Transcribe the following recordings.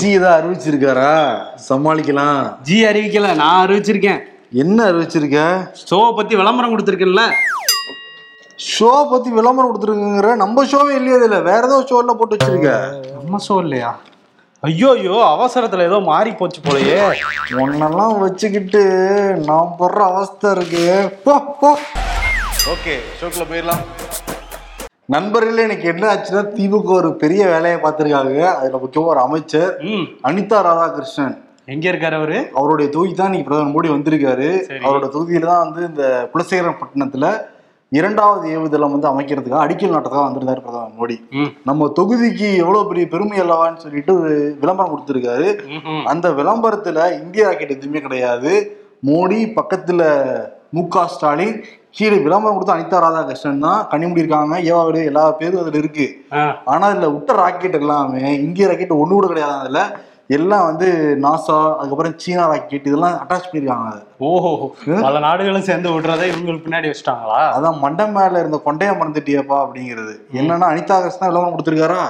G தான் அறிவிச்சிருக்காரா? சமாளிக்கலாம். G அறிவிக்கல நான் அறிவிச்சிருக்கேன். என்ன அறிவிச்சிருக்க? ஷோவை பத்தி விளம்பரம் கொடுத்துருக்கேன்ல. ஷோ பத்தி விளம்பரம் கொடுத்துருக்குங்கிற நம்ம ஷோவே இல்லையா இதுல? வேற ஏதோ ஷோல போட்டு வச்சிருக்க. நம்ம ஷோ இல்லையா? ஐயோ ஐயோ அவசரத்துல ஏதோ மாறி போச்சு போலயே. உன்னெல்லாம் வச்சுக்கிட்டு நான் படுற அவஸ்தை இருக்கு. போ போ. ஓகே ஷோக்குள்ள போயிடலாம். நண்பர்களே எனக்கு என்ன ஆச்சுன்னா திமுக ஒரு பெரிய வேலையை பார்த்திருக்காங்க. அதுல முக்கியமா ஒரு அமைச்சர் அனிதா ராதாகிருஷ்ணன். எங்க இருக்காரு அவரு? அவருடைய தொகுதி தான் இன்னைக்கு பிரதமர் மோடி வந்திருக்காரு. அவரோட தொகுதியில தான் வந்து இந்த குலசேகரப்பட்டினத்துல இரண்டாவது ஏவுதளம் வந்து அமைக்கிறதுக்காக அடிக்கல் நாட்டத்துக்காக வந்திருந்தாரு பிரதமர் மோடி. நம்ம தொகுதிக்கு எவ்வளவு பெரிய பெருமை அல்லவான்னு சொல்லிட்டு ஒரு விளம்பரம் கொடுத்திருக்காரு. அந்த விளம்பரத்துல இந்திய ராக்கெட் எதுவுமே கிடையாது. மோடி பக்கத்துல மு க ஸ்டாலின் கீழே விளம்பரம் கொடுத்த அனிதா ராதாகிருஷ்ணன் தான் கனிமுடி இருக்காங்க. ஏவாவிடு எல்லா பேரும் அதுல இருக்கு. ஆனா இதுல விட்ட ராக்கெட் எல்லாமே இந்திய ராக்கெட் ஒண்ணு கூட கிடையாது. அதுல எல்லாம் வந்து நாசா அதுக்கப்புறம் சீனா ராக்கெட் இதெல்லாம் அட்டாச் பண்ணிருக்காங்க. ஓஹோ. பல நாடுகளும் சேர்ந்து விடுறதை இவங்களுக்கு பின்னாடி வச்சுட்டாங்களா? அதான் மண்டம் மேல இருந்த கொண்டைய மறந்துட்டியப்பா அப்படிங்கிறது. என்னன்னா அனிதா கிருஷ்ணா விளம்பரம் கொடுத்திருக்காரா?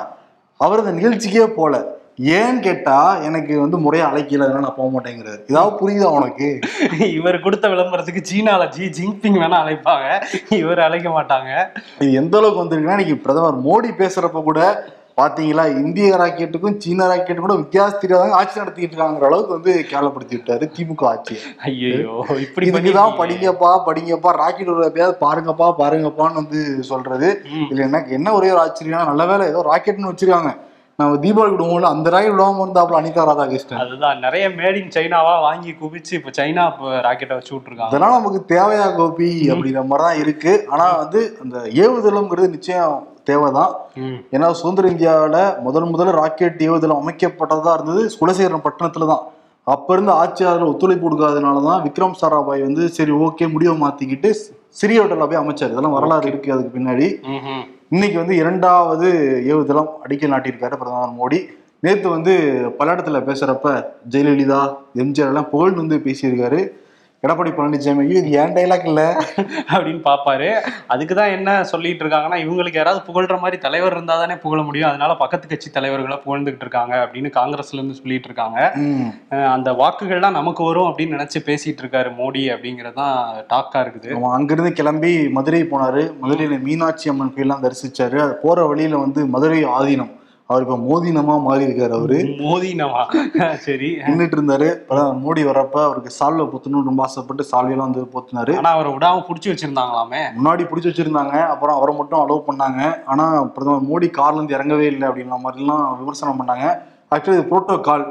அவர் இந்த நிகழ்ச்சிக்கே போல. ஏன்னு கேட்டா எனக்கு வந்து முறையா அழைக்கல நான் போக மாட்டேங்கிறாரு ஏதாவது புரியுதா உனக்கு? இவர் கொடுத்த விளம்பரத்துக்கு சீனால ஜி ஜின்பிங் வேணா அழைப்பாங்க. இவர் அழைக்க மாட்டாங்க. இது எந்த அளவுக்கு வந்திருக்குன்னா இன்னைக்கு பிரதமர் மோடி பேசுறப்ப கூட பாத்தீங்களா இந்திய ராக்கெட்டுக்கும் சீன ராக்கெட்டுக்கும் கூட வித்தியாசம் தெரியாதவங்க ஆட்சி நடத்திட்டு இருக்காங்கிற அளவுக்கு வந்து கேவலப்படுத்தி விட்டாரு திமுக ஆட்சி. ஐயோ இப்படி பண்ணிருக்கீங்க. படிங்கப்பா படிங்கப்பா ராக்கெட் ஒரு எப்பயாவது பாருங்கப்பா பாருங்கப்பான்னு வந்து சொல்றது. இதுல எனக்கு என்ன ஒரே ஒரு ஆச்சரியம் நல்ல வேலை ஏதோ ராக்கெட்னு வச்சிருக்காங்க. நம்ம தீபாவளி விடுவோம்ல அந்த ராக்கெட் விடாம இருந்தாப்புல அனிதா ராதாகிருஷ்ணன் அதுதான் நிறைய மேட் இன் சைனாவா வாங்கி குவிச்சு இப்ப சைனா ராக்கெட்டை வச்சு விட்டுருக்காங்க. அதெல்லாம் நமக்கு தேவையா கோபி அப்படிங்கிற மாதிரி தான் இருக்கு. ஆனா வந்து அந்த ஏவுதளம்ங்கிறது நிச்சயம் தேவைதான். ஏன்னா சுதந்திர இந்தியாவில் முதல் முதல்ல ராக்கெட் ஏவுதளம் அமைக்கப்பட்டதா இருந்தது குலசேகரம் பட்டணத்துல தான் அப்ப இருந்து ஆட்சியாளர் ஒத்துழைப்பு கொடுக்காதனால தான் விக்ரம் சாராபாய் வந்து சரி ஓகே முடிவை மாத்திக்கிட்டு சிறிய ஹோட்டலில் போய் அமைச்சார். இதெல்லாம் வரலாறு இருக்கு அதுக்கு பின்னாடி. இன்னைக்கு வந்து இரண்டாவது ஏவுதளம் அடிக்கல் நாட்டியிருக்காரு பிரதமர் மோடி. நேற்று வந்து பல்லடத்துல பேசுகிறப்ப ஜெயலலிதா எம்ஜிஆர் எல்லாம் புகழ்ந்து வந்து பேசியிருக்காரு. எடப்பாடி பழனிசாமி இது ஏன் டைலாக் இல்ல? அப்படின்னு பாப்பாரு. அதுக்குதான் என்ன சொல்லிட்டு இருக்காங்கன்னா இவங்களுக்கு யாராவது புகழ்ற மாதிரி தலைவர் இருந்தா தானே புகழ முடியும். அதனால பக்கத்து கட்சி தலைவர்களை புகழ்ந்துகிட்டு இருக்காங்க அப்படின்னு காங்கிரஸ்ல இருந்து சொல்லிட்டு இருக்காங்க. அந்த வாக்குகள்லாம் நமக்கு வரும் அப்படின்னு நினைச்சு பேசிட்டு இருக்காரு மோடி அப்படிங்கறதுதான் டாக்கா இருக்குது. அவன் அங்கிருந்து கிளம்பி மதுரை போனாரு. மதுரையில மீனாட்சி அம்மன் கோயிலாம் தரிசிச்சாரு. அது போற வழியில வந்து மதுரை ஆதீனம். அவர் இப்ப மோதினமா மாறி இருக்காரு அவரு. மோதி நவா சரி. நின்றுட்டு இருந்தாரு பிரதமர் மோடி வர்றப்ப அவருக்கு சால்வை பொத்தணும்னு ரொம்ப ஆசைப்பட்டு சால்வையெல்லாம் வந்து பொத்துனாரு. ஆனா அவரை விடாம புடிச்சு வச்சிருந்தாங்களாமே? முன்னாடி பிடிச்சி வச்சிருந்தாங்க. அப்புறம் அவரை மட்டும் அலோவ் பண்ணாங்க. ஆனா பிரதமர் மோடி கார்ல இருந்து இறங்கவே இல்லை அப்படின்ற மாதிரிலாம் விமர்சனம் பண்ணாங்க. ஆக்சுவலி இது புரோட்டோகால்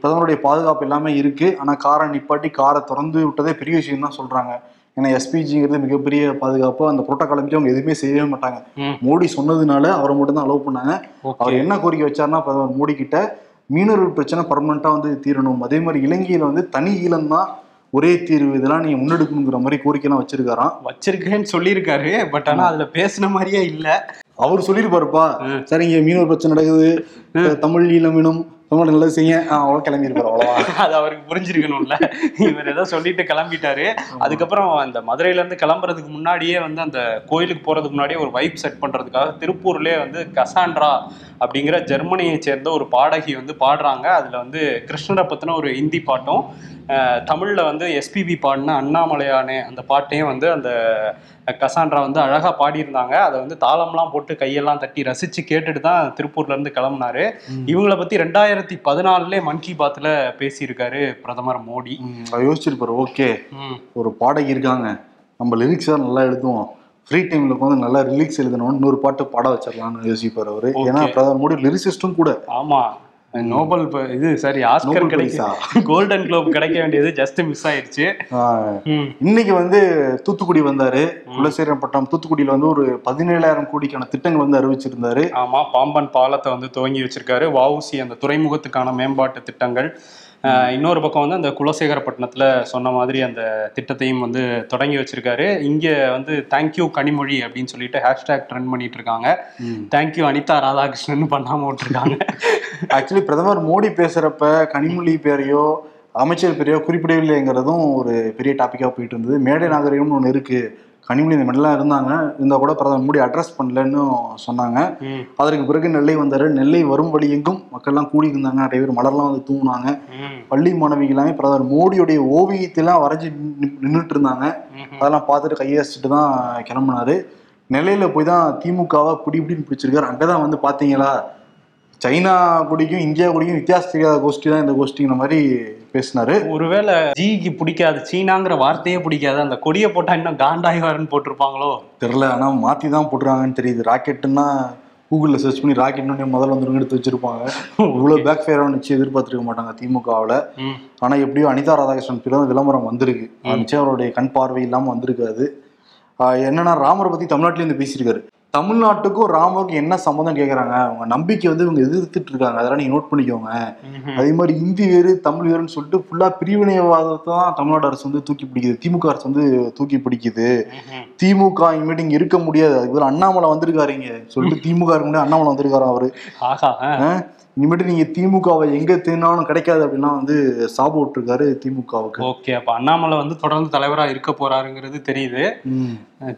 பிரதமருடைய பாதுகாப்பு எல்லாமே இருக்கு. ஆனா காரை நிப்பாட்டி காரை திறந்து விட்டதே பெரிய விஷயம் தான் சொல்றாங்க. ஏன்னா எஸ்பிஜிங்கிறது மிகப்பெரிய பாதுகாப்பு அந்த புரோட்டோகால் மீறி அவங்க எதுவுமே செய்யவே மாட்டாங்க. மோடி சொன்னதுனால அவரை மட்டும் தான் அலோவ் பண்ணாங்க. அவர் என்ன கோரிக்கை வச்சாருன்னா பிரதமர் மோடி கிட்ட மீனவர்கள் பிரச்சனை பர்மனண்டா வந்து தீரணும். அதே மாதிரி இலங்கையில வந்து தனி ஈழம் தான் ஒரே தீர்வு. இதெல்லாம் நீங்க முன்னெடுக்கணுங்கிற மாதிரி கோரிக்கைலாம் வச்சிருக்காராம். வச்சிருக்கேன்னு சொல்லியிருக்காரு. பட் ஆனா அதுல பேசின மாதிரியே இல்ல. அவர் சொல்லியிருப்பாருப்பா. ம். சரிங்க மீனவர் பிரச்சனை நடக்குது. தமிழ் ஈழம் மீனும் தமிழ் நல்லா செய்ய. அவ்வளோ கிளம்பியிருப்பாரு அவ்வளோவா? அது அவருக்கு புரிஞ்சிருக்கணும்ல. இவர் ஏதோ சொல்லிட்டு கிளம்பிட்டாரு. அதுக்கப்புறம் அந்த மதுரையில இருந்து கிளம்புறதுக்கு முன்னாடியே வந்து அந்த கோயிலுக்கு போறதுக்கு முன்னாடியே ஒரு வைப் செட் பண்றதுக்காக திருப்பூர்லயே வந்து கசாண்ட்ரா அப்படிங்கிற ஜெர்மனியை சேர்ந்த ஒரு பாடகி வந்து பாடுறாங்க. அதுல வந்து கிருஷ்ணரை பத்தின ஒரு ஹிந்தி பாட்டும் தமிழ்ல வந்து எஸ்பிபி பாடின அண்ணாமலையானே அந்த பாட்டையும் வந்து அந்த கசாண்ட்ரா வந்து அழகா பாடியிருந்தாங்க. அதை வந்து தாளம்லாம் போட்டு கையெல்லாம் தட்டி ரசிச்சு கேட்டுட்டு தான் திருப்பூர்ல இருந்து கிளம்புனாரு இவங்கள பத்தி ரெண்டாயிரத்தி பதினாலுல மன் கி பாத்ல பேசியிருக்காரு பிரதமர் மோடி. யோசிச்சிருப்பாரு ஓகே. ஒரு பாடகி இருக்காங்க. நம்ம லிரிக்ஸ் தான் நல்லா எழுதுவோம். ஃப்ரீ டைம்ல உட்காந்து நல்லா லிரிக்ஸ் எழுதணும் இன்னொரு பாட்டு பாட வச்சிடலாம்னு யோசிப்பாரு அவரு. ஏன்னா பிரதமர் மோடி லிரிசிஸ்டும் கூட. ஆமா. நோபல் இது சாரி ஆஸ்கர் கிடைக்க கோல்டன் குளோப் கிடைக்க வேண்டியது ஜஸ்ட் மிஸ் ஆயிடுச்சு. இன்னைக்கு வந்து தூத்துக்குடி வந்தாரு. குலசேகரம் பட்டம் தூத்துக்குடியில வந்து ஒரு பதினேழாயிரம் கோடிக்கான திட்டங்கள் வந்து அறிவிச்சிருந்தாரு. ஆமா பாம்பன் பாலத்தை வந்து துவங்கி வச்சிருக்காரு. வஉசி அந்த துறைமுகத்துக்கான மேம்பாட்டு திட்டங்கள். இன்னொரு பக்கம் வந்து அந்த குலசேகரப்பட்டினத்துல சொன்ன மாதிரி அந்த திட்டத்தையும் வந்து தொடங்கி வச்சிருக்காரு. இங்க வந்து தேங்க்யூ கனிமொழி அப்படின்னு சொல்லிட்டு ஹேஷ்டேக் ட்ரெண்ட் பண்ணிட்டு இருக்காங்க. தேங்க்யூ அனிதா ராதாகிருஷ்ணன் பண்ணாம விட்டுருக்காங்க. ஆக்சுவலி பிரதமர் மோடி பேசுறப்ப கனிமொழி பேரையோ அமைச்சர் பேரையோ குறிப்பிடவில்லைங்கிறதும் ஒரு பெரிய டாபிக்கா போயிட்டு இருந்தது. மேடை நாகரிகம்னு ஒன்று இருக்கு. கனிமொழி இந்த மாதிரிலாம் இருந்தாங்க. இருந்தா கூட பிரதமர் மோடி அட்ரஸ் பண்ணலன்னு சொன்னாங்க. அதற்கு பிறகு நெல்லை வந்தாரு. நெல்லை வரும் வழி எங்கும் மக்கள்லாம் கூடி இருந்தாங்க நிறைய பேர் மலர்லாம் வந்து தூங்குனாங்க பள்ளி மாணவிகளாமே பிரதமர் மோடியுடைய ஓவியத்தெல்லாம் வரைஞ்சி நின்றுட்டு இருந்தாங்க. அதெல்லாம் பார்த்துட்டு கையசிச்சுட்டு தான் கிளம்புனாரு. நெல்லையில போய் தான் திமுகவை பிடி பிடின்னு பிடிச்சிருக்காரு. அங்கதான் வந்து பாத்தீங்களா? சைனா குடிக்கும் இந்தியா குடிக்கும் வித்தியாசம் தெரியாத கோஷ்டி தான் இந்த கோஷ்டிங்கிற மாதிரி பேசினாரு. ஒருவேளை ஜிக்கு பிடிக்காது சீனாங்கிற வார்த்தையே பிடிக்காது அந்த கொடியை போட்டா இன்னும் காண்டாய்வாருன்னு போட்டிருப்பாங்களோ? தெரில ஆனா மாத்தி தான் போட்டுருக்காங்கன்னு தெரியுது. ராக்கெட்டுன்னா கூகுளில் சர்ச் பண்ணி ராக்கெட்னு முதல்ல வந்து எடுத்து வச்சிருப்பாங்க. இவ்வளோ பேக் ஃபேர் நிச்சயம் எதிர்பார்த்துருக்க மாட்டாங்க திமுகவில். ம், ஆனா எப்படியோ அனிதா ராதாகிருஷ்ணன் தான் விளம்பரம் வந்திருக்கு. நிச்சயம் அவருடைய கண் பார்வை இல்லாம வந்திருக்காது. என்னன்னா ராமரை பத்தி தமிழ்நாட்டுல இருந்து பேசியிருக்காரு. தமிழ்நாட்டுக்கும் ராமருக்கும் என்ன சம்மந்தம் கேக்குறாங்க? அவங்க நம்பிக்கை வந்து இவங்க எதிர்த்துட்டு இருக்காங்க. அதெல்லாம் நீங்க நோட் பண்ணிக்கோங்க. அதே மாதிரி இந்தி வேறு தமிழ் வேறுன்னு சொல்லிட்டு ஃபுல்லா பிரிவினைவாதத்தை தான் தமிழ்நாடு அரசு வந்து தூக்கி பிடிக்குது. திமுக அரசு வந்து தூக்கி பிடிக்குது. திமுக இனிமேட்டு இங்க இருக்க முடியாது. அதுக்கு அண்ணாமலை வந்திருக்காருங்க சொல்லிட்டு திமுக அண்ணாமலை வந்திருக்காரு அவரு. இனிமேட்டு நீங்க திமுகவை எங்க தேனாலும் கிடைக்காது அப்படின்னா வந்து சாபம் விட்டுருக்காரு திமுகவுக்கு. ஓகே அப்ப அண்ணாமலை வந்து தொடர்ந்து தலைவரா இருக்க போறாருங்கிறது தெரியுது.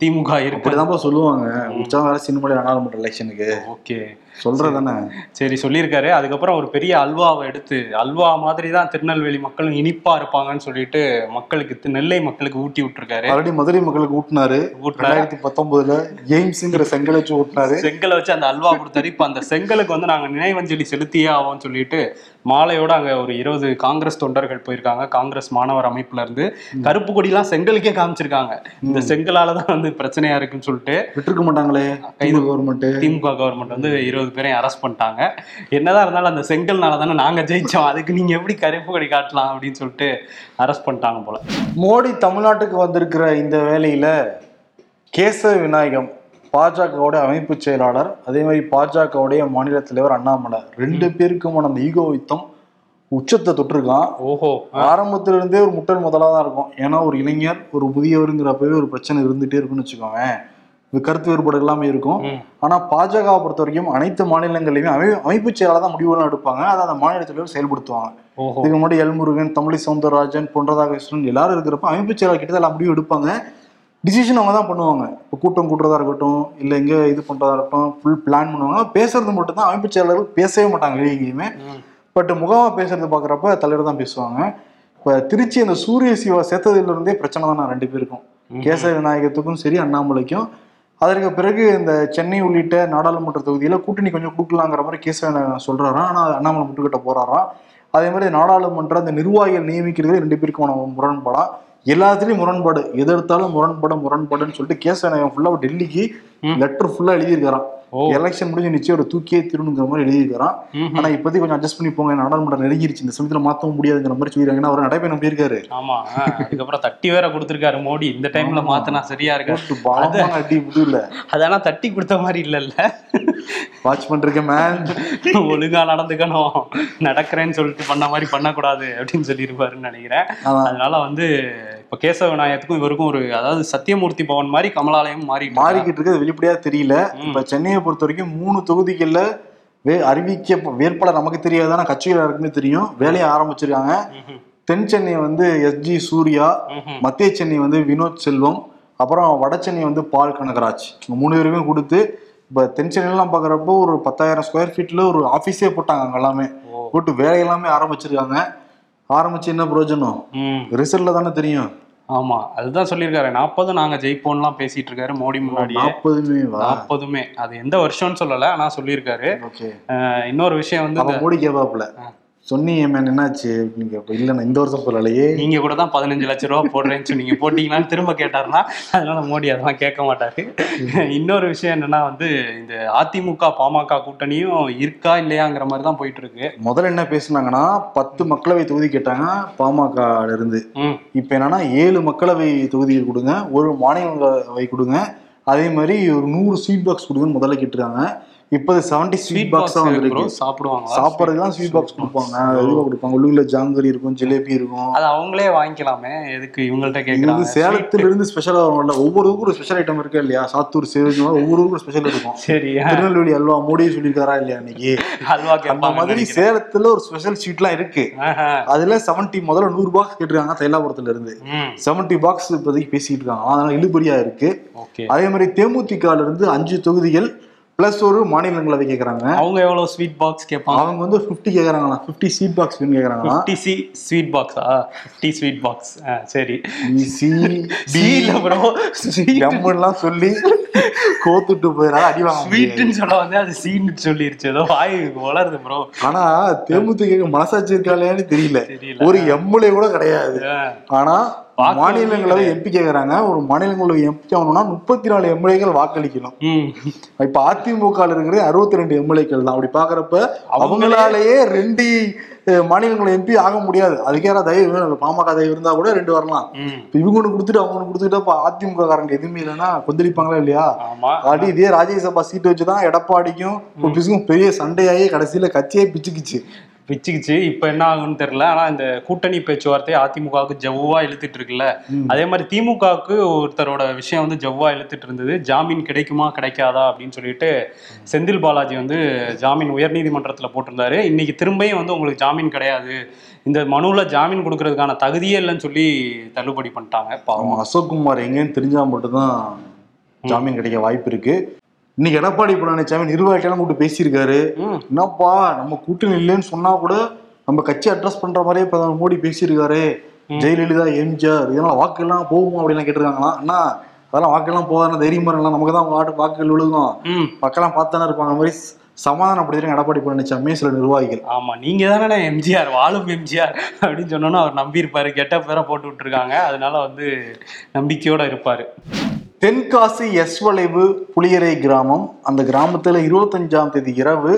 திமுக இருக்கு அப்படிதான்ப்பா சொல்லுவாங்க. உற்சாகம் வேற சினிமாவில் நாடாளுமன்ற எலெக்ஷனுக்கு ஓகே. சொல்றதானே? சரி. சொல்லியிருக்காரு. அதுக்கப்புறம் ஒரு பெரிய அல்வாவை எடுத்து அல்வா மாதிரி தான் திருநெல்வேலி மக்களும் இனிப்பா இருப்பாங்கன்னு சொல்லிட்டு மக்களுக்கு நெல்லை மக்களுக்கு ஊட்டி விட்டுருக்காரு. ஆல்ரெடி மதுரை மக்களுக்கு ஊட்டினாரு. ரெண்டாயிரத்தி பத்தொன்பதுல எய்ம்ஸ்ங்கிற செங்கல் வச்சு ஊட்டினாரு. செங்கலை வச்சு அந்த அல்வா கொடுத்தாரு. இப்ப அந்த செங்கலுக்கு வந்து நாங்க நினைவஞ்சலி செலுத்தியே ஆவோம்னு சொல்லிட்டு மாலையோட அங்க ஒரு இருபது காங்கிரஸ் தொண்டர்கள் போயிருக்காங்க. காங்கிரஸ் மாணவர் அமைப்புல இருந்து கருப்பு கொடிலாம் செங்கலுக்கே காமிச்சிருக்காங்க. இந்த செங்கலால தான் வந்து பிரச்சனையா இருக்குன்னு சொல்லிட்டு விட்டுருக்க மாட்டாங்களே? கைது கவர்மெண்ட் திமுக கவர்மெண்ட் வந்து இருபது பேரையும் அரெஸ்ட் பண்ணிட்டாங்க. என்னதான் இருந்தாலும் அந்த செங்கல்னால தானே நாங்க ஜெயிச்சோம். அதுக்கு நீங்க எப்படி கருப்பு கொடி காட்டலாம் அப்படின்னு சொல்லிட்டு அரெஸ்ட் பண்ணிட்டாங்க போல. மோடி தமிழ்நாட்டுக்கு வந்திருக்கிற இந்த வேலையில கேசவ விநாயகம் பாஜகவுடைய அமைப்பு செயலாளர் அதே மாதிரி பாஜகவுடைய மாநில தலைவர் அண்ணாமலை. ரெண்டு பேருக்குமான அந்த ஈகோ யுத்தம் உச்சத்தை தொட்டிருக்கான். ஓஹோ. ஆரம்பத்துல இருந்தே ஒரு முட்டல் முதலா தான் இருக்கும். ஏன்னா ஒரு இளைஞர் ஒரு புதியவருங்கிறப்பவே ஒரு பிரச்சனை இருந்துட்டே இருக்குன்னு வச்சுக்கோங்க இது கருத்து வேறுபாடு எல்லாமே இருக்கும். ஆனா பாஜகவை பொறுத்த வரைக்கும் அனைத்து மாநிலங்களையுமே அமை அமைப்பு செயலாளர் தான் முடிவுலாம் எடுப்பாங்க. அதை அந்த மாநில தலைவர் செயல்படுத்துவாங்க. இதுக்கு முன்னாடி எல்முருகன் தமிழி சவுந்தரராஜன் பொன்றதாகிருஷ்ணன் எல்லாரும் இருக்கிறப்ப அமைப்பு செயலாளர் கிட்ட எல்லாம் முடிவு எடுப்பாங்க. டிசிஷன் அவங்க தான் பண்ணுவாங்க. இப்போ கூட்டம் கூட்டுறதா இருக்கட்டும் இல்லை எங்கே இது பண்ணுறதா இருக்கட்டும் ஃபுல் பிளான் பண்ணுவாங்க. பேசுறது மட்டும் தான் அமைப்பு செயலாளர்கள் பேசவே மாட்டாங்க வெளியே எங்கேயுமே. பட் முகமா பேசுறது பார்க்குறப்ப தலைவர் தான் பேசுவாங்க. இப்போ திருச்சி அந்த சூரிய சிவா சேர்த்ததுல இருந்தே பிரச்சனை தான் நான் ரெண்டு பேருக்கும். கேசவ விநாயகத்துக்கும் சரி அண்ணாமலைக்கும். அதற்கு பிறகு இந்த சென்னை உள்ளிட்ட நாடாளுமன்ற தொகுதியில கூட்டணி கொஞ்சம் கொடுக்கலாங்கிற மாதிரி கேசவ விநாயகன் சொல்றாராம் ஆனா அண்ணாமலை முட்டுக்கிட்ட போறாராம் அதே மாதிரி நாடாளுமன்ற அந்த நிர்வாகிகள் நியமிக்கிறது ரெண்டு பேருக்குமான முரண்பாடா? எல்லாத்துலயும் முரண்பாடு எது எடுத்தாலும் முரண்பாடு முரண்பாடுன்னு சொல்லிட்டு கேசவ விநாயகன் ஃபுல்லா டெல்லிக்கு. லெட்டர் ஃபுல்லா எழுதியிருக்காராம் எலெக்ஷன் முடிஞ்சு நிச்சயம் ஒரு தூக்கியே திருணுங்கிற மாதிரி எழுதியிருக்காராம் ம்ஹும். ஆனா இப்போதைக்கு கொஞ்சம் அட்ஜஸ்ட் பண்ணி போங்க நாடாளுமன்றம் நெருங்கிருச்சு இந்த சமயத்துல மாத்தவும் முடியாதுங்கிற மாதிரி சொல்லிடுறாங்க ஏன்னா அவர் நடைபயணம் போயிருக்காரு. ஆமா அதுக்கப்புறம் தட்டி வேற கொடுத்திருக்காரு மோடி. இந்த டைம்ல மாத்தினா சரியா இருக்கா அடி புதுல அதெல்லாம் தட்டி கொடுத்த மாதிரி இல்லல்ல. வாட்ச் பண்றேன் மேன் ஒழுங்கா நடந்துக்கணும். நடக்கிறேன்னு சொல்லிட்டு பண்ண மாதிரி பண்ணக்கூடாது அப்படின்னு சொல்லியிருப்பாருன்னு நினைக்கிறேன். அதான். அதனால வந்து இப்ப கேசவ விநாயகத்துக்கும் இவருக்கும் ஒரு அதாவது சத்தியமூர்த்தி பவன் மாதிரி கமலாலயம் மாறி மாறிக்கிட்டு இருக்கிறது வெளிப்படையா தெரியல. இப்ப சென்னையை பொறுத்த வரைக்கும் மூணு தொகுதிகள்ல வே அறிவிக்க வேட்பாளர் நமக்கு தெரியாது ஆனா கட்சிகள் யாருக்குமே தெரியும். வேலையை ஆரம்பிச்சிருக்காங்க. தென் சென்னை வந்து எஸ்ஜி சூர்யா மத்திய சென்னை வந்து வினோத் செல்வம் அப்புறம் வட சென்னை வந்து பால் கனகராஜ். மூணு பேருமே கொடுத்து இப்போ தென் சென்னையிலாம் பார்க்குறப்போ ஒரு பத்தாயிரம் ஸ்கொயர் ஃபீட்ல ஒரு ஆஃபீஸே போட்டாங்க அங்க எல்லாமே. போட்டு வேலை எல்லாமே ஆரம்பிச்சிருக்காங்க. ஆரம்பிச்சு என்ன பிரயோஜனம்? ரிசல்ட்ல தானே தெரியும். ஆமா அதுதான் சொல்லியிருக்காரு. நாற்பது நாங்க ஜெயிப்போம்லாம் பேசிட்டு இருக்காரு மோடி முன்னாடியே. நாற்பதுமே நாற்பதுமே. அது எந்த வருஷம்னு சொல்லல ஆனா சொல்லியிருக்காரு. இன்னொரு விஷயம் வந்து மோடி கேப்பாப்ல சொன்னீங்க மேன் என்னாச்சு? அப்படின்னு கேப்ப இல்ல நான் இந்த வருஷம் சொல்லலையே. நீங்க கூட தான் பதினஞ்சு லட்ச ரூபா போடுறேன்னு சொன்னீங்க. போட்டீங்களான்னு திரும்ப கேட்டாருன்னா அதனால மோடி அதெல்லாம் கேட்க மாட்டாரு. இன்னொரு விஷயம் என்னன்னா வந்து இந்த அதிமுக பாமக கூட்டணியும் இருக்கா இல்லையாங்கிற மாதிரி தான் போயிட்டு இருக்கு முதல்ல என்ன பேசுனாங்கன்னா பத்து மக்களவை தொகுதி கேட்டாங்க பாமக இருந்து இப்ப என்னன்னா ஏழு மக்களவை தொகுதிகள் கொடுங்க ஒரு மாநிலங்களவை கொடுங்க. அதே மாதிரி ஒரு நூறு சீட் பாக்ஸ் கொடுங்கன்னு முதல்ல கேட்டிருக்காங்க. இப்போது செவன்டி ஸ்வீட் பாக்ஸ் தான் வந்துருக்கு. சாப்பிடுவாங்க சாப்பிட்றதுக்கு ஸ்வீட் பாக்ஸ் கொடுப்பாங்க. இதுவாக கொடுப்பாங்க. உள்ளுக்குள்ள ஜாங்கரி இருக்கும் ஜிலேபி இருக்கும். அது அவங்களே வாங்கிக்கலாமே. எதுக்கு இவங்கள்ட்ட வந்து சேலத்துல இருந்து ஸ்பெஷலா வரும்ல ஒவ்வொரு ஊருக்கும் ஒரு ஸ்பெஷல் ஐட்டம் இருக்கு இல்லையா? சாத்தூர் சேவை ஒவ்வொரு ஊருக்கும் ஸ்பெஷல் இருக்கும். சரி திருநெல்வேலி அல்வா மோடி சொல்லியிருக்காரா இல்லையா இன்னைக்கு? அல்வா அந்த மாதிரி சேலத்துல ஒரு ஸ்பெஷல் ஸ்வீட்லாம் இருக்கு. அதுல செவன்டி முதல்ல நூறு பாக்ஸ் கேட்டிருக்காங்க தைலாபுரத்துல இருந்து செவன்டி பாக்ஸ் இப்போதைக்கு பேசிட்டு இருக்காங்க. அதனால இழுபறியா இருக்கு. அதே மாதிரி தேமுதிகல இருந்து அஞ்சு தொகுதிகள் பிளஸ் ஒரு மாநிலங்களவை கேக்குறாங்க. அவங்க எவ்வளவு ஸ்வீட் பாக்ஸ் கேட்பாங்க? அவங்க வந்து ஃபிஃப்டி கேக்குறாங்களா ஃபிஃப்டி சீட் பாக்ஸ் கேக்குறாங்களா ஃபிஃப்டி சி ஸ்வீட் பாக்ஸா ஃபிஃப்டி ஸ்வீட் பாக்ஸ் சரி. சி இல்ல ப்ரோ எல்லாம் சொல்லி கோத்துட்டு போயிடறாங்க அடி வாங்க. ஸ்வீட்னு சொல்ல வந்து அது சீன்னு சொல்லிருச்சு. ஏதோ வாய் வளருது ப்ரோ ஆனா தேமுதிக மனசாட்சி இருக்காளேன்னு தெரியல. தெரியல. ஒரு எம்எல்ஏ கூட கிடையாது. ஆனா மாநிலங்களவை எம்பி கேக்குறாங்க. ஒரு மாநிலங்களவை எம்பி ஆகணும்னா முப்பத்தி நாலு எம்எல்ஏக்கள் வாக்களிக்கணும் இப்ப அதிமுக இருக்கிறது அறுபத்தி ரெண்டு எம்எல்ஏக்கள் தான். அப்படி பாக்குறப்ப அவங்களாலேயே ரெண்டு மாநிலங்களவை எம்பி ஆக முடியாது. அதுக்கே தயவு பாமக தயவு இருந்தா கூட ரெண்டு வரலாம். இவங்க ஒண்ணு கொடுத்துட்டு அவங்க ஒண்ணு கொடுத்துட்டு அதிமுக காரங்க எதுவுமே இல்லைன்னா கொந்தளிப்பாங்களா இல்லையா? அடி இதே ராஜ்யசபா சீட் வச்சுதான் எடப்பாடிக்கும் பெரிய சண்டையாகி கடைசியில கட்சியே பிச்சுக்குச்சு. பிச்சுக்குச்சு இப்ப என்ன ஆகும்னு தெரியல. ஆனா இந்த கூட்டணி பேச்சுவார்த்தை அதிமுகவுக்கு ஜவ்வா இழுத்துட்டு இருக்குல்ல. அதே மாதிரி திமுகவுக்கு ஒருத்தரோட விஷயம் வந்து ஜவ்வா இழுத்துட்டு இருந்தது. ஜாமீன் கிடைக்குமா கிடைக்காதா அப்படின்னு சொல்லிட்டு செந்தில் பாலாஜி வந்து ஜாமீன் உயர்நீதிமன்றத்துல போட்டிருந்தாரு. இன்னைக்கு திரும்பியும் வந்து உங்களுக்கு ஜாமீன் கிடையாது. இந்த மனுவுல ஜாமீன் கொடுக்கறதுக்கான தகுதியே இல்லைன்னு சொல்லி தள்ளுபடி பண்ணிட்டாங்க பாவம். அசோக்குமார் எங்கேன்னு தெரிஞ்சா மட்டும்தான் ஜாமீன் கிடைக்க வாய்ப்பு இருக்கு. இன்னைக்கு எடப்பாடி பழனிசாமி நிர்வாகிகள்லாம் கூப்பிட்டு பேசியிருக்காரு. என்னப்பா நம்ம கூட்டணி இல்லைன்னு சொன்னா கூட நம்ம கட்சி அட்ரஸ் பண்ற மாதிரியே பிரதமர் மோடி பேசியிருக்காரு. ஜெயலலிதா எம்ஜிஆர் இதெல்லாம் வாக்கெல்லாம் போகுமா அப்படிலாம் கேட்டிருக்காங்களா? அண்ணா அதெல்லாம் வாக்கெல்லாம் போதான தைரியமா இருக்கலாம் நமக்கு தான் வாட்டு வாக்குகள் விழுகும். மக்கள்லாம் பார்த்தானே இருப்பாங்க. மாதிரி சமாதானப்படுத்திருக்காங்க எடப்பாடி பழனிசாமி சில நிர்வாகிகள். ஆமா நீங்க தானே எம்ஜிஆர் வாழும் எம்ஜிஆர் அப்படின்னு சொன்னோன்னா அவர் நம்பியிருப்பாரு. கெட்ட பேரை போட்டு விட்டுருக்காங்க. அதனால வந்து நம்பிக்கையோட இருப்பாரு. தென்காசி எஸ் வளைவு புளியரை கிராமம். அந்த கிராமத்தில் இருபத்தஞ்சாம் தேதி இரவு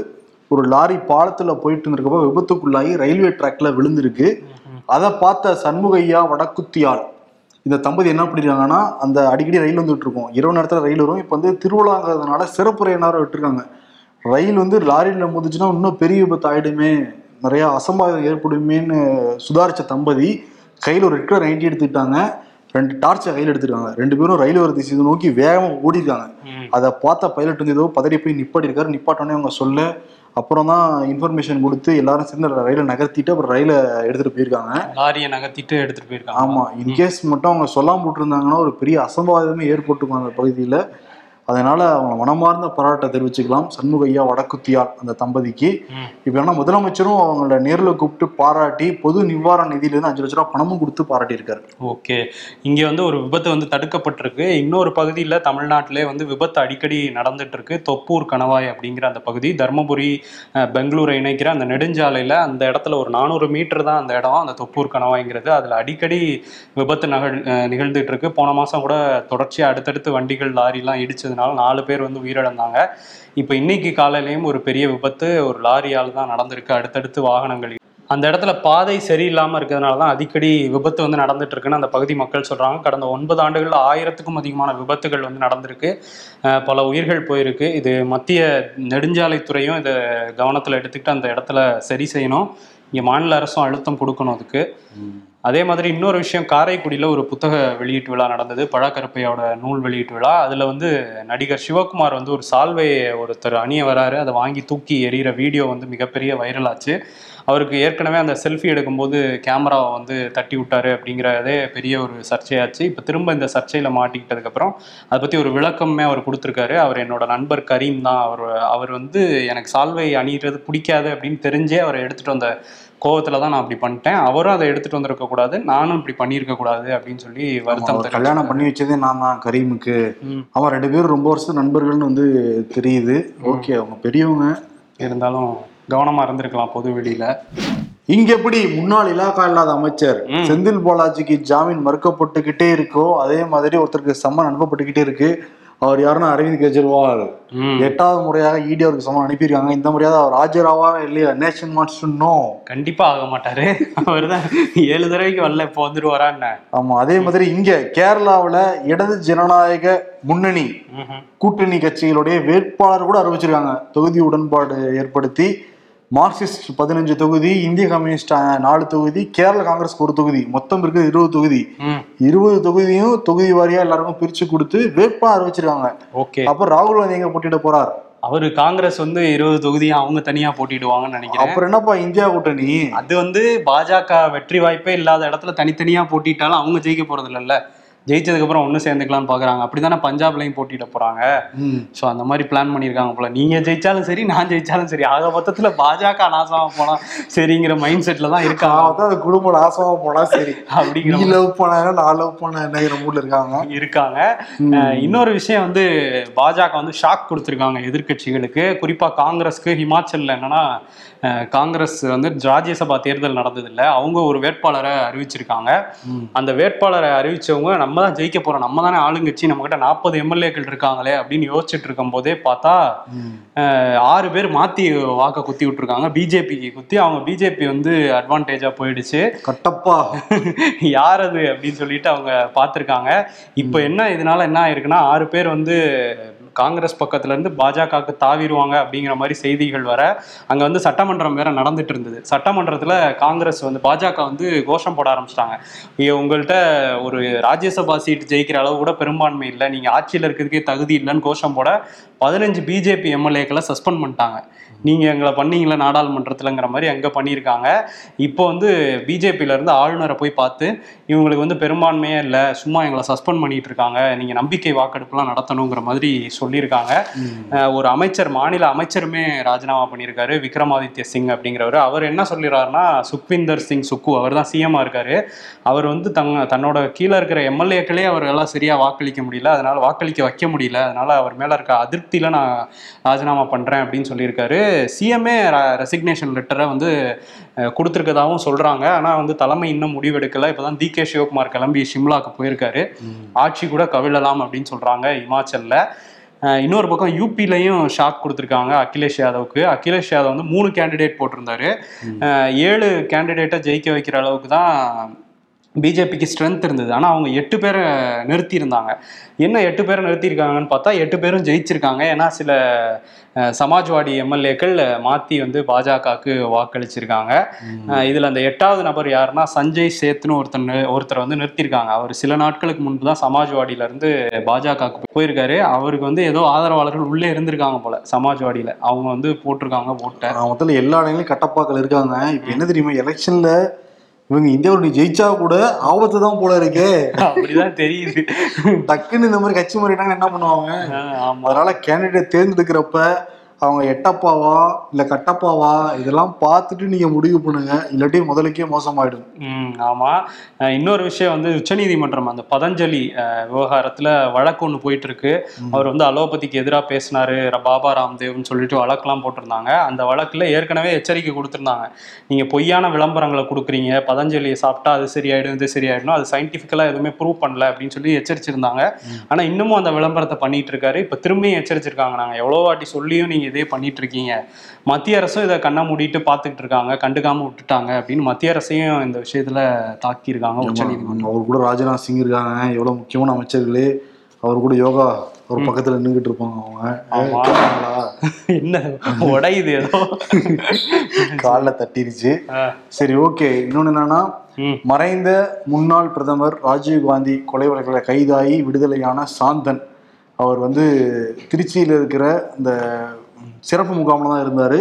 ஒரு லாரி பாலத்தில் போயிட்டு இருந்திருக்கப்ப விபத்துக்குள்ளாகி ரயில்வே ட்ராக்ல விழுந்திருக்கு. அதை பார்த்த சண்முகையா வடக்குத்தியால் இந்த தம்பதி என்ன பண்ணிருக்காங்கன்னா அந்த அடிக்கடி ரயில் வந்துட்டு இருக்கும். இரவு நேரத்தில் ரயில் வரும். இப்போ வந்து திருவிழாங்கிறதுனால சிறப்பு நேரம் விட்டுருக்காங்க. ரயில் வந்து லாரியில் முதிச்சுன்னா இன்னும் பெரிய விபத்து ஆயிடுமே நிறையா அசம்பாவிதம் ஏற்படுமேன்னு சுதாரித்த தம்பதி கையில் ஒரு ரெட் கலர் நைட்டி எடுத்துக்கிட்டாங்க. ரெண்டு டார்ச்சை கையில் எடுத்துருக்காங்க. ரெண்டு பேரும் ரயில் வர திசை நோக்கி வேகமாக ஓடிருக்காங்க. அதை பார்த்த பைலட் வந்து ஏதோ பதறி போய் நிப்பாட்டிருக்காரு நிப்பாட்டோன்னே அவங்க சொல்ல அப்புறம் தான் இன்ஃபர்மேஷன் கொடுத்து எல்லாரும் சேர்ந்து ரயிலை நகர்த்திட்டு அப்புறம் ரயிலை எடுத்துட்டு போயிருக்காங்க. லாரியை நகர்த்திட்டு எடுத்துட்டு போயிருக்காங்க. ஆமா. இன்கேஸ் மட்டும் அவங்க சொல்லாம விட்டுருந்தாங்கன்னா ஒரு பெரிய அசம்பாவிதமே ஏற்பட்டுக்கும் அந்த பகுதியில. அதனால அவங்க மனமார்ந்த பாராட்டை தெரிவிச்சுக்கலாம். சண்முகையா வடக்குத்தியார் அந்த தம்பதிக்கு. இப்ப என்ன முதலமைச்சரும் அவங்கள நேர்ல கூப்பிட்டு பாராட்டி பொது நிவாரண நிதியிலிருந்து அஞ்சு லட்ச ரூபா பணமும் கொடுத்து பாராட்டியிருக்காரு. ஓகே. இங்க வந்து ஒரு விபத்து வந்து தடுக்கப்பட்டிருக்கு. இன்னொரு பகுதியில் தமிழ்நாட்டிலே வந்து விபத்து அடிக்கடி நடந்துட்டு இருக்கு தொப்பூர் கணவாய் அப்படிங்கிற அந்த பகுதி. தர்மபுரி பெங்களூரை இணைக்கிற அந்த நெடுஞ்சாலையில அந்த இடத்துல ஒரு நானூறு மீட்டர் தான் அந்த இடம். அந்த தொப்பூர் கணவாய்ங்கிறது. அதுல அடிக்கடி விபத்து நகழ் நிகழ்ந்துட்டு இருக்கு போன மாசம் கூட தொடர்ச்சியா அடுத்தடுத்து வண்டிகள் லாரிலாம் இடிச்சதுனால நாலு பேர் வந்து உயிரிழந்தாங்க. இப்போ இன்னைக்கு காலையிலையும் ஒரு பெரிய விபத்து ஒரு லாரியால் தான் நடந்திருக்கு. அடுத்தடுத்து வாகனங்கள். அந்த இடத்துல பாதை சரியில்லாமல் இருக்கிறதுனால தான் அடிக்கடி விபத்து வந்து நடந்துட்டு இருக்குன்னு அந்த பகுதி மக்கள் சொல்கிறாங்க கடந்த ஒன்பது ஆண்டுகளில் ஆயிரத்துக்கும் அதிகமான விபத்துகள் வந்து நடந்திருக்கு. பல உயிர்கள் போயிருக்கு. இது மத்திய நெடுஞ்சாலைத்துறையும் இதை கவனத்தில் எடுத்துக்கிட்டு அந்த இடத்துல சரி செய்யணும். இங்கே மாநில அரசும் அழுத்தம் கொடுக்கணும் அதுக்கு. அதே மாதிரி இன்னொரு விஷயம் காரைக்குடியில் ஒரு புத்தக வெளியீட்டு விழா நடந்தது பழக்கருப்பையோட நூல் வெளியீட்டு விழா. அதில் வந்து நடிகர் சிவகுமார் வந்து ஒரு சால்வையை ஒருத்தர் அணிய வராரு. அதை வாங்கி தூக்கி எறிகிற வீடியோ வந்து மிகப்பெரிய வைரல் ஆச்சு. அவருக்கு ஏற்கனவே அந்த செல்ஃபி எடுக்கும்போது கேமராவை வந்து தட்டி விட்டாரு அப்படிங்கிறதே பெரிய ஒரு சர்ச்சையாச்சு. இப்போ திரும்ப இந்த சர்ச்சையில் மாட்டிக்கிட்டதுக்கப்புறம் அதை பற்றி ஒரு விளக்கமே அவர் கொடுத்துருக்காரு. அவர் என்னோட நண்பர் கரீம் தான். அவர் அவர் வந்து எனக்கு சால்வை அணிகிறது பிடிக்காது அப்படின்னு தெரிஞ்சே அவர் எடுத்துகிட்டு வந்த கோவத்துல தான் நான் அப்படி பண்ணிட்டேன். அவரும் அதை எடுத்துட்டு வந்திருக்க கூடாது. நானும் இப்படி பண்ணியிருக்க கூடாது அப்படின்னு சொல்லி வருத்தம் கல்யாணம் பண்ணி வச்சதே நான் தான் கரீமுக்கு. அவன் ரெண்டு பேரும் ரொம்ப வருஷம் நண்பர்கள்னு வந்து தெரியுது. ஓகே அவங்க பெரியவங்க. இருந்தாலும் கவனமா இருந்திருக்கலாம் பொது வெளியில. இங்க எப்படி? முன்னாள் இலாக்கா இல்லாத அமைச்சர். செந்தில் பாலாஜிக்கு ஜாமீன் மறுக்கப்பட்டுக்கிட்டே இருக்கோ அதே மாதிரி ஒருத்தருக்கு சம்மன் அனுப்பப்பட்டுக்கிட்டே இருக்கு. அவர் யாருன்னா அரவிந்த் கெஜ்ரிவால். எட்டாவது முறையாக இடி அவருக்கு சமம் அனுப்பியிருக்காங்க. இந்த முறையாவது அவர் ராஜராவா இல்லையா? நேஷன் மார்ச் நோ கண்டிப்பா ஆக மாட்டாரு. அவர் தான் ஏழு தடவைக்கு வரல இப்போ வந்துட்டு வரான்னு ஆமா அதே மாதிரி இங்க கேரளாவுல இடது ஜனநாயக முன்னணி கூட்டணி கட்சிகளுடைய வேட்பாளர் கூட அறிவிச்சிருக்காங்க. தொகுதி உடன்பாடு ஏற்படுத்தி மார்க்சிஸ்ட் பதினஞ்சு தொகுதி இந்திய கம்யூனிஸ்ட் நாலு தொகுதி கேரள காங்கிரஸ்க்கு ஒரு தொகுதி. மொத்தம் இருக்குது இருபது தொகுதி. இருபது தொகுதியும் தொகுதி வாரியா எல்லாருக்கும் பிரிச்சு கொடுத்து வேட்பாளர் அறிவிச்சிருக்காங்க. ஓகே. அப்ப ராகுல் காந்தி எங்க போட்டியிட போறார்? அவரு காங்கிரஸ் வந்து இருபது தொகுதியும் அவங்க தனியா போட்டிடுவாங்கன்னு நினைக்கிறேன். அப்புறம் என்னப்பா இந்தியா கூட்டணி? அது வந்து பாஜக வெற்றி வாய்ப்பே இல்லாத இடத்துல தனித்தனியா போட்டிட்டாலும் அவங்க ஜெயிக்க போறது இல்லைல்ல ஜெயிச்சதுக்கு அப்புறம் ஒண்ணு சேர்ந்துக்கலாம்னு பாக்குறாங்க. அப்படிதானே பஞ்சாப்லயும் போட்டியிட போறாங்க. ம். சோ அந்த மாதிரி பிளான் பண்ணிருக்காங்க போல. நீங்க ஜெயிச்சாலும் சரி நான் ஜெயிச்சாலும் சரி. ஆக மொத்தத்துல பாஜக நாசமா போனா சரிங்கிற மைண்ட் செட்ல தான் இருக்காங்க. வந்து அந்த குடும்பம் நாசமா போனா சரி. அப்படிங்கிற லவ் பண்ண நான் லவ் பண்ண என்னங்கிற மூட்ல இருக்காங்க. இருக்காங்க. இன்னொரு விஷயம் வந்து பாஜக வந்து ஷாக் கொடுத்துருக்காங்க எதிர்க்கட்சிகளுக்கு. குறிப்பா காங்கிரஸ்க்கு ஹிமாச்சல்ல என்னன்னா காங்கிரஸ் வந்து ராஜ்யசபா தேர்தல் நடந்தது இல்ல அவங்க ஒரு வேட்பாளரை அறிவிச்சிருக்காங்க. அந்த வேட்பாளரை அறிவிச்சவங்க நம்ம தான் ஜெயிக்க போறோம். நம்ம தானே ஆளுங்கட்சி நம்ம கிட்ட நாற்பது எம்எல்ஏக்கள் இருக்காங்களே அப்படின்னு யோசிச்சுட்டு இருக்கும் போதே பார்த்தா ஆறு பேர் மாத்தி வாக்க குத்தி விட்டுருக்காங்க. பிஜேபிக்கு குத்தி அவங்க பிஜேபி வந்து அட்வான்டேஜா போயிடுச்சு. கட்டப்பா. யார் அது அப்படின்னு சொல்லிட்டு அவங்க பார்த்துருக்காங்க. இப்போ என்ன இதனால என்ன ஆயிருக்குன்னா ஆறு பேர் வந்து காங்கிரஸ் பக்கத்துலேருந்து பாஜகவுக்கு தாவிடுவாங்க அப்படிங்கிற மாதிரி செய்திகள் வர அங்கே வந்து சட்டமன்றம் வேற நடந்துட்டு இருந்தது. சட்டமன்றத்தில் காங்கிரஸ் வந்து பாஜக வந்து கோஷம் போட ஆரம்பிச்சிட்டாங்க. உங்கள்கிட்ட ஒரு ராஜ்யசபா சீட் ஜெயிக்கிற அளவு கூட பெரும்பான்மை இல்லை. நீங்கள் ஆட்சியில் இருக்கிறதுக்கே தகுதி இல்லைன்னு கோஷம் போட பதினஞ்சு பிஜேபி எம்எல்ஏக்களை சஸ்பெண்ட் பண்ணிட்டாங்க. நீங்க எங்களை பண்ணீங்களா நாடாளுமன்றத்துலங்கிற மாதிரி அங்க பண்ணியிருக்காங்க. இப்போ வந்து பிஜேபியில இருந்து ஆளுநரை போய் பார்த்து இவங்களுக்கு வந்து பெரும்பான்மையே இல்லை சும்மா எங்களை சஸ்பெண்ட் பண்ணிட்டு இருக்காங்க நீங்க நம்பிக்கை வாக்கெடுப்புலாம் நடத்தணுங்கிற மாதிரி சொல்லியிருக்காங்க. ஒரு அமைச்சர் மாநில அமைச்சருமே ராஜினாமா பண்ணியிருக்காரு விக்ரமாதித்ய சிங் அப்படிங்கிறவர். அவர் என்ன சொல்லிடுறாருன்னா சுக்விந்தர் சிங் சுக்கு அவர் தான் சிஎம்மா இருக்காரு. அவர் வந்து தங்க தன்னோட கீழே இருக்கிற எம்எல்ஏக்களே அவர் எல்லாம் சரியா வாக்களிக்க முடியல அதனால வாக்களிக்க வைக்க முடியல அதனால அவர் மேல இருக்க அதிருப்தியில நான் ராஜினாமா பண்றேன் அப்படின்னு சொல்லியிருக்காரு. சிஎம்ஏ ரெசிக்னேஷன் லெட்டரை வந்து அஹ், கொடுத்திருக்கதாவும் சொல்றாங்க. ஆனா வந்து தலைமை இன்னும் முடிவெடுக்கல. இப்பதான் டி கே சிவகுமார் கிளம்பி சிம்லாக்கு போயிருக்காரு. ஆட்சி கூட கவிழலாம் அப்படின்னு சொல்றாங்க இமாச்சல்ல. இன்னொரு பக்கம் யூபிலையும் ஷாக் கொடுத்துருக்காங்க அகிலேஷ் யாதவுக்கு. அகிலேஷ் யாதவ் வந்து மூணு கேண்டிடேட் போட்டிருந்தாரு. ஏழு கேண்டிடேட்டை ஜெயிக்க வைக்கிற அளவுக்கு தான் பிஜேபிக்கு ஸ்ட்ரென்த் இருந்தது. ஆனால் அவங்க எட்டு பேரை நிறுத்தியிருந்தாங்க. என்ன எட்டு பேரை நிறுத்தியிருக்காங்கன்னு பார்த்தா எட்டு பேரும் ஜெயிச்சிருக்காங்க. ஏன்னா சில சமாஜ்வாடி எம்எல்ஏக்கள் மாற்றி வந்து பாஜகவுக்கு வாக்களிச்சிருக்காங்க. இதுல அந்த எட்டாவது நபர் யாருன்னா சஞ்சய் சேத்னு ஒருத்தர் ஒருத்தர் வந்து நிறுத்தியிருக்காங்க. அவர் சில நாட்களுக்கு முன்பு தான் சமாஜ்வாடியில இருந்து பாஜகவுக்கு போயிருக்காரு. அவருக்கு வந்து ஏதோ ஆதரவாளர்கள் உள்ளே இருந்திருக்காங்க போல சமாஜ்வாடியில. அவங்க வந்து போட்டிருக்காங்க ஓட்டை. முதல்ல எல்லா இடங்களையும் கட்டப்பாக்கள் இருக்காங்க. இப்ப என்ன தெரியுமா? எலெக்ஷன்ல இவங்க இந்தியாவோட ஜெயிச்சா கூட ஆபத்து தான் போல இருக்கே. அப்படிதான் தெரியுது. டக்குன்னு இந்த மாதிரி கட்சி மாறிட்டாங்க என்ன பண்ணுவாங்க? அதனால கேண்டிடேட் தேர்ந்தெடுக்கிறப்ப அவங்க எட்டப்பாவா இல்ல கட்டப்பாவா இதெல்லாம் பார்த்துட்டு நீங்க முடிவு பண்ணுங்க. இல்லாட்டி முதலுக்கே மோசமாயிடும். ம் ஆமா. இன்னொரு விஷயம் வந்து உச்சநீதிமன்றம் அந்த பதஞ்சலி விவகாரத்துல வழக்கு ஒன்று போயிட்டு இருக்கு அவர் வந்து அலோபதிக்கு எதிராக பேசினாரு பாபா ராம்தேவ்னு சொல்லிட்டு வழக்கெல்லாம் போட்டிருந்தாங்க. அந்த வழக்குல ஏற்கனவே எச்சரிக்கை கொடுத்துருந்தாங்க. நீங்க பொய்யான விளம்பரங்களை கொடுக்குறீங்க பதஞ்சலியை சாப்பிட்டா அது சரியாயிடும் இது சரியாயிடும் அது சயின்டிஃபிக்கலா எதுவுமே ப்ரூவ் பண்ணல அப்படின்னு சொல்லி எச்சரிச்சிருந்தாங்க. ஆனா இன்னமும் அந்த விளம்பரத்தை பண்ணிட்டு இருக்காரு. இப்ப திரும்பியும் எச்சரிச்சிருக்காங்க. நாங்க எவ்வளவு வாட்டி சொல்லியும் நீங்க இதே பண்ணிட்டு இருக்கீங்க மத்திய அரசும் இதை கண்ணை மூடிட்டு பார்த்துக்கிட்டு இருக்காங்க. கண்டுக்காம விட்டுட்டாங்க அப்படின்னு மத்திய அரசையும் இந்த விஷயத்துல தாக்கியிருக்காங்க அவர் கூட ராஜ்நாத் சிங் இருக்காங்க. எவ்வளவு முக்கியமான அமைச்சர்களே. அவர் கூட யோகா ஒரு பக்கத்துல நின்றுட்டு இருப்பாங்க அவங்க? என்ன உடையுது ஏதோ? கால்ல தட்டிருச்சு. சரி ஓகே. இன்னொன்னு என்னன்னா மறைந்த முன்னாள் பிரதமர் ராஜீவ் காந்தி கொலை வழக்கில் கைதாகி விடுதலையான சாந்தன். அவர் வந்து திருச்சியில் இருக்கிற இந்த சிறப்பு முகாமில் தான் இருந்தார்.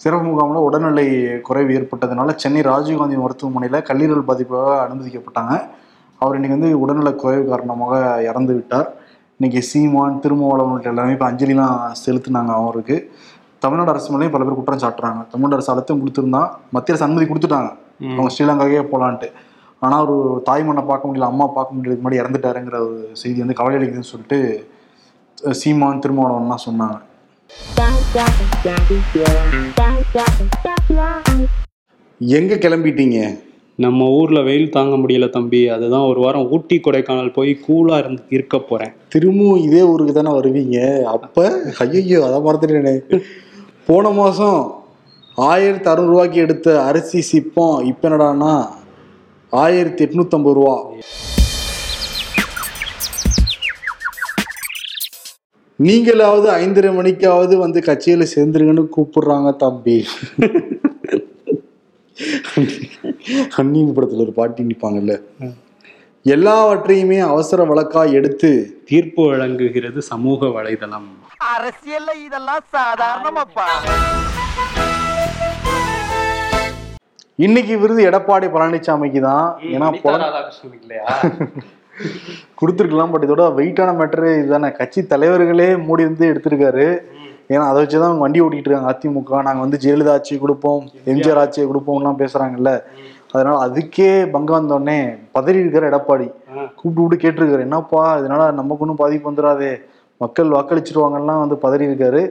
சிறப்பு முகாமில் உடல்நிலை குறைவு ஏற்பட்டதுனால சென்னை ராஜீவ்காந்தி மருத்துவமனையில் கல்லீரல் பாதிப்பாக அனுமதிக்கப்பட்டாங்க. அவர் இன்னைக்கு வந்து உடல்நல குறைவு காரணமாக இறந்து விட்டார். இன்னைக்கு சீமான் திருமாவளவன் உள்ளிட்ட எல்லாமே இப்போ அஞ்சலிலாம் செலுத்தினாங்க அவருக்கு. தமிழ்நாடு அரசு மேலேயும் பல பேர் குற்றம் சாட்டுறாங்க. தமிழ்நாடு அரசு அழுத்தம் கொடுத்துருந்தா மத்திய அரசு அனுமதி கொடுத்துட்டாங்க. அவங்க ஸ்ரீலங்காவே போகலான்ட்டு ஆனால் ஒரு தாய் மண்ணை பார்க்க முடியல அம்மா பார்க்க முடியல முன்னாடி இறந்துட்டாருங்கிற ஒரு செய்தி வந்து கவலை அளிக்குதுன்னு சொல்லிட்டு சீமான் திருமாவளவன்லாம் சொன்னாங்க. எங்க கிளம்பிட்டீங்க? நம்ம ஊர்ல வெயில் தாங்க முடியல தம்பி. அதுதான் ஒரு வாரம் ஊட்டி கொடைக்கானல் போய் கூலா இருந்து இருக்க போறேன். திரும்பவும் இதே ஊருக்கு தானே வருவீங்க? அப்ப ஐயோ அதை மறந்துட்டேனே. போன மாசம் ஆயிரத்தி அறுநூறுவாய்க்கு எடுத்த அரிசி சிப்பம் இப்ப என்னடான்னா ஆயிரத்தி எட்நூத்தம்பது ரூபா. நீங்களாவது ஐந்தரை மணிக்காவது வந்து கட்சியில சேர்ந்துருங்கன்னு கூப்பிடுறாங்க தம்பி. அந்நியன் படத்துல ஒரு பாட்டி நிப்பாங்கல்ல. எல்லாவற்றையுமே அவசர வழக்கா எடுத்து தீர்ப்பு வழங்குகிறது சமூக வலைதளம். அரசியல்ல இதெல்லாம் சாதாரணமாப்பா. இன்னைக்கு விருது எடப்பாடி பழனிசாமிக்கு தான். ஏன்னா கொடுத்துருக்கலாம் பட் இதோட வெயிட்டான மேட்டரு இதுதானே. கட்சி தலைவர்களே மூடி வந்து எடுத்திருக்காரு. ஏன்னா அதை வச்சு தான் வண்டி ஓட்டிட்டு இருக்காங்க அதிமுக. நாங்கள் வந்து ஜெயலலிதா ஆட்சியை கொடுப்போம் எம்ஜிஆர் ஆட்சியை கொடுப்போம்லாம் பேசுறாங்கல்ல. அதனால அதுக்கே பங்கம் வந்தோடனே பதறி இருக்கிற எடப்பாடி. கூப்பிட்டு கூப்பிட்டு கேட்டிருக்காரு. என்னப்பா இதனால நமக்கு ஒன்றும் பாதிப்பு வந்துடாதே. மக்கள் வாக்களிச்சிருவாங்கலாம் வந்து பதறி இருக்காரு.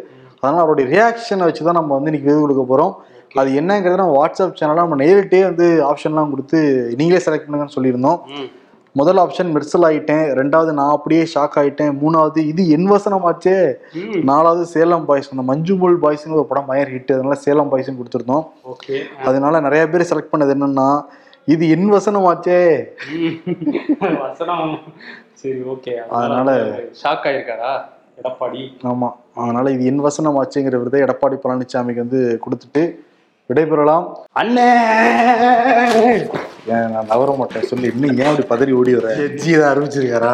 அதனால அவருடைய ரியாக்ஷனை வச்சு தான் நம்ம வந்து இன்னைக்கு விருது கொடுக்க போகிறோம் அது என்னங்கிறத நம்ம வாட்ஸ்அப் சேனலாக நம்ம நேரிட்டே வந்து ஆப்ஷன்லாம் கொடுத்து நீங்களே செலக்ட் பண்ணுங்கன்னு சொல்லியிருந்தோம். முதல் ஆப்ஷன் மெர்சல் ஆயிட்டேன். ரெண்டாவது நான் அப்படியே ஷாக் ஆயிட்டேன். மூணாவது இது என் வசனமாச்சே. ம். நாலாவது சேலம் பாய்ஸ் அந்த மஞ்சுமல் பாய்ஸ்னு ஒரு படம் பயர் ஹிட் அதனால சேலம் பாய்ஸ்னு கொடுத்துருந்தோம். அதனால நிறைய பேர் செலக்ட் பண்ணது என்னன்னா இது என் வசனமாச்சே. வசனம். சரி ஓகே அதனால- ஷாக் ஆயிருக்காரா? எடப்பாடி. ஆமா. அதனால இது என் வசனமாச்சேங்கிற விருதை எடப்பாடி பழனிசாமிக்கு வந்து கொடுத்துட்டு விடைபெறலாம். அண்ணே! நான் நவர மாட்டேன். சொல்லி இன்னும் ஏன் அப்படி பதறி ஓடி வர? ஜி இதை ஆரம்பிச்சிருக்காரா?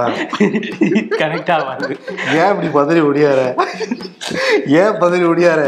கரெக்டா வருது ஏன் இப்படி பதறி ஓடியார ஏன் பதறி ஓடியார